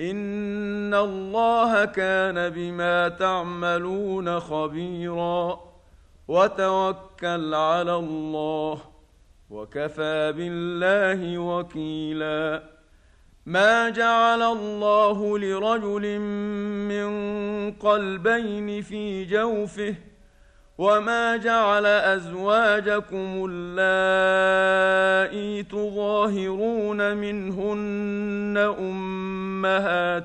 ان الله كان بما تعملون خبيرا وتوكل على الله وكفى بالله وكيلا ما جعل الله لرجل من قلبين في جوفه وما جعل ازواجكم اللائي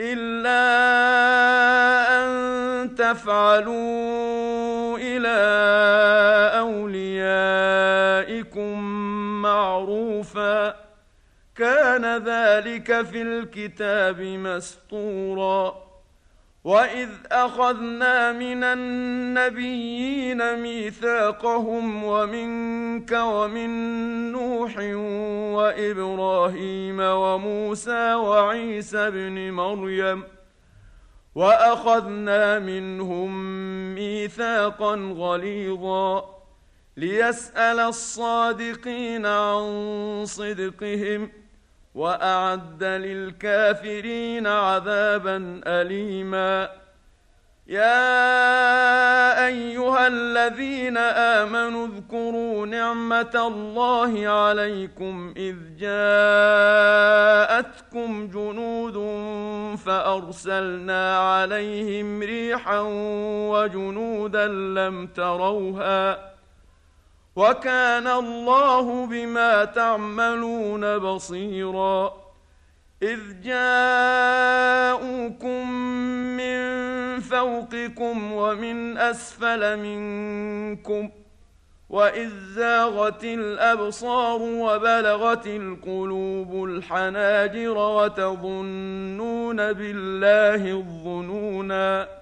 الا ان تفعلوا إلى اوليائكم معروفا كان ذلك في الكتاب مسطورا واذ اخذنا من النبيين ميثاقهم ومنك ومن نوح وابراهيم وموسى وعيسى ابن مريم واخذنا منهم ميثاقا غليظا ليسال الصادقين عن صدقهم وأعد للكافرين عذابا اليما. يا أيها الذين آمنوا اذكروا نعمة الله عليكم إذ جاءتكم جنود فأرسلنا عليهم ريحا وجنودا لم تروها وكان الله بما تعملون بصيرا. إذ جاءوكم من فوقكم ومن أسفل منكم وإذ زاغت الأبصار وبلغت القلوب الحناجر وتظنون بالله الظنونا.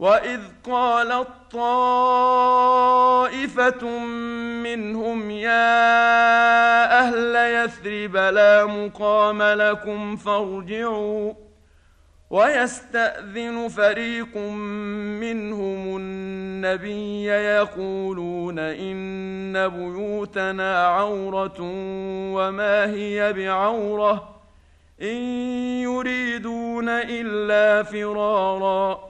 واذ قالت طائفه منهم يا أهل يثرب لا مقام لكم فارجعوا ويستاذن فريق منهم النبي يقولون ان بيوتنا عوره وما هي بعوره ان يريدون الا فرارا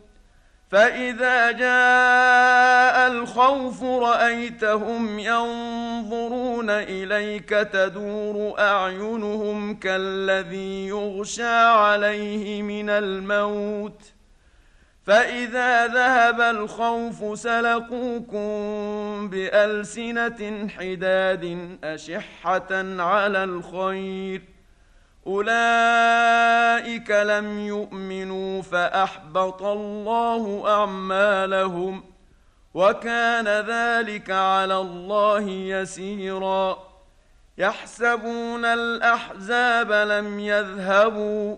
فاذا جاء الخوف رايتهم ينظرون اليك تدور اعينهم كالذي يغشى عليه من الموت فاذا ذهب الخوف سلقوكم بالسنه حداد اشحه على الخير أولئك لم يؤمنوا فأحبط الله أعمالهم وكان ذلك على الله يسيرا. يحسبون الأحزاب لم يذهبوا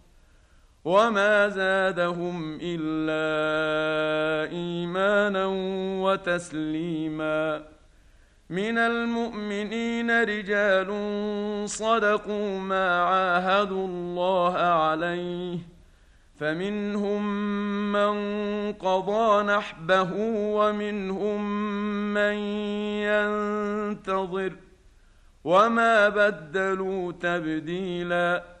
وما زادهم الا ايمانا وتسليما من المؤمنين رجال صدقوا ما عاهدوا الله عليه فمنهم من قضى نحبه ومنهم من ينتظر وما بدلوا تبديلا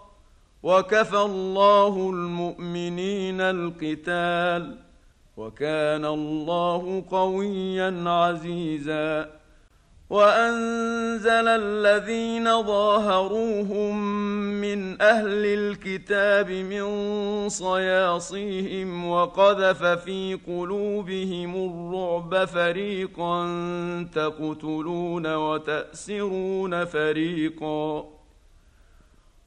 وكفى الله المؤمنين القتال وكان الله قويا عزيزا وأنزل الذين ظاهروهم من أهل الكتاب من صياصيهم وقذف في قلوبهم الرعب فريقا تقتلون وتأسرون فريقا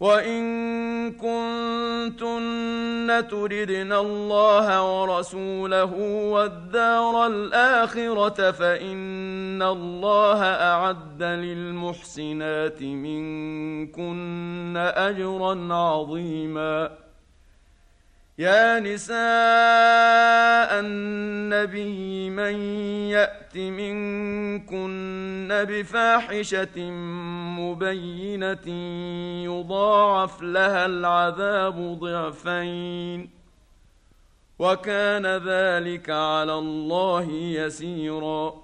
وان كنتن تردن الله ورسوله والدار الاخره فان الله اعد للمحسنات منكن اجرا عظيما. يا نساء النبي من يات منكن بفاحشة مبينة يضاعف لها العذاب ضعفين وكان ذلك على الله يسيرا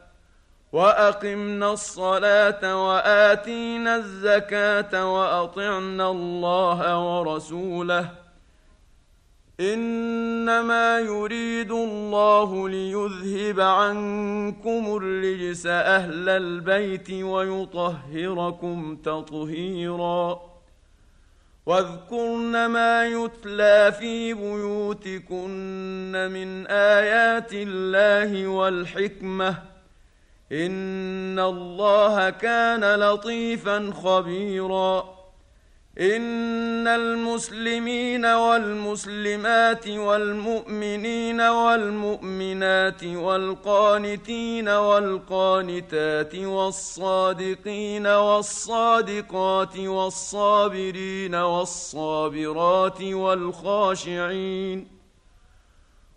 وأقمنا الصلاة وآتينا الزكاة وأطعنا الله ورسوله. إنما يريد الله ليذهب عنكم الرجس أهل البيت ويطهركم تطهيرا. واذكرن ما يتلى في بيوتكن من آيات الله والحكمة. ان الله كان لطيفا خبيرا ان المسلمين والمسلمات والمؤمنين والمؤمنات والقانتين والقانتات والصادقين والصادقات والصابرين والصابرات والخاشعين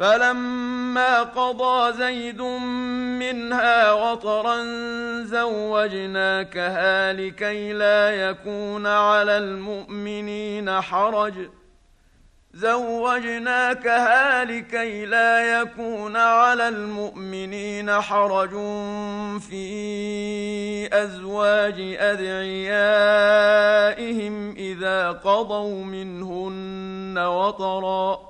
فلما قضى زيد منها وطرا زوجناكها لكي لا يكون على المؤمنين حرج. زوجناكها لكي لا يكون على المؤمنين حرج في أزواج أدعيائهم إذا قضوا منهن وطرا.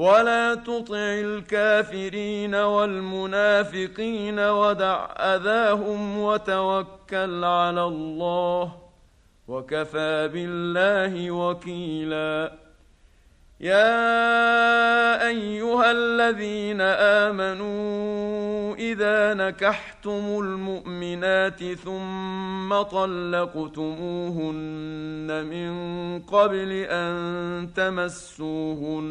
ولا تطع الكافرين والمنافقين ودع اذاهم وتوكل على الله وكفى بالله وكيلا يا ايها الذين امنوا اذا نكحتم المؤمنات ثم طلقتموهن من قبل ان تمسوهن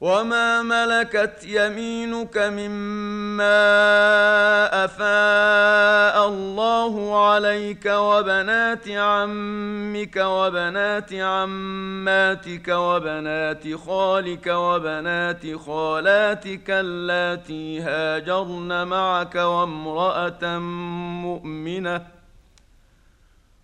وما ملكت يمينك مما افاء الله عليك وبنات عمك وبنات عماتك وبنات خالك وبنات خالاتك اللاتي هاجرن معك وامراه مؤمنه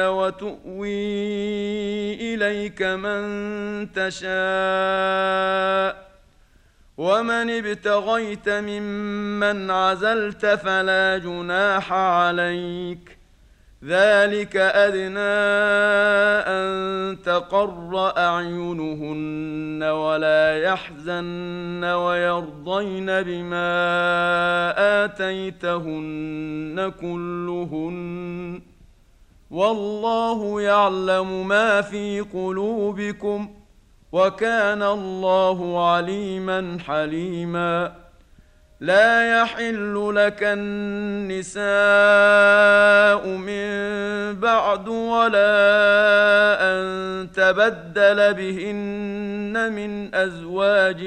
وتؤوي إليك من تشاء ومن ابتغيت ممن عزلت فلا جناح عليك ذلك أدنى أن تقر أعينهن ولا يحزن ويرضين بما آتيتهن كلهن والله يعلم ما في قلوبكم وكان الله عليما حليما. لا يحل لك النساء من بعد ولا أن تبدل بهن من أزواج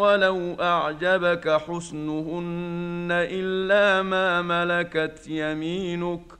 ولو أعجبك حسنهن إلا ما ملكت يمينك.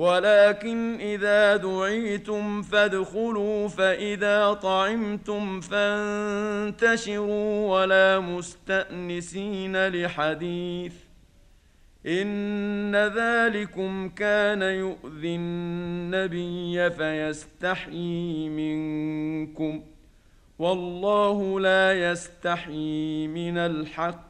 ولكن إذا دعيتم فادخلوا فإذا طعمتم فانتشروا ولا مستأنسين لحديث. إن ذلكم كان يؤذي النبي فيستحيي منكم والله لا يستحيي من الحق.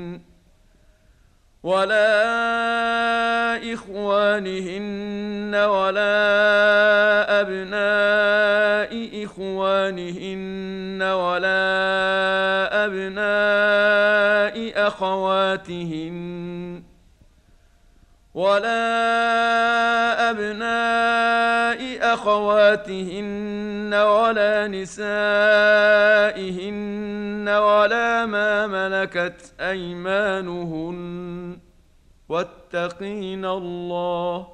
ولا إخوانهن ولا أبناء إخوانهن ولا أبناء أخواتهن ولا أبناء أخواتهن ولا نسائهن ولا ما ملكت أيمانهن. واتقين الله.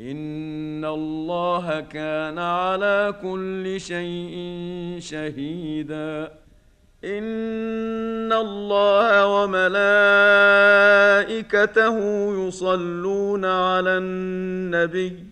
إن الله كان على كل شيء شهيداً. إن الله وملائكته يصلون على النبي.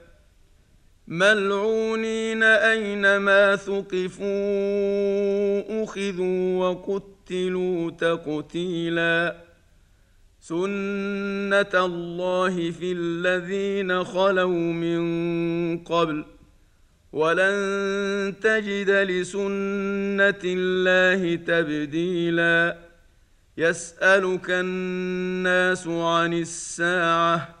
ملعونين أينما ثقفوا أخذوا وقتلوا قتلوا تقتيلا. سنه الله في الذين خلوا من قبل. ولن تجد لسنه الله تبديلا. يسالك الناس عن الساعة.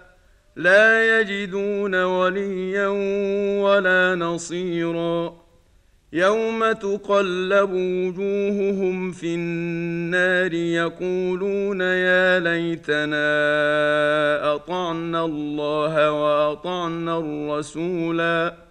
لا يجدون وليا ولا نصيرا. يوم تقلب وجوههم في النار يقولون يا ليتنا أطعنا الله وأطعنا الرسولا.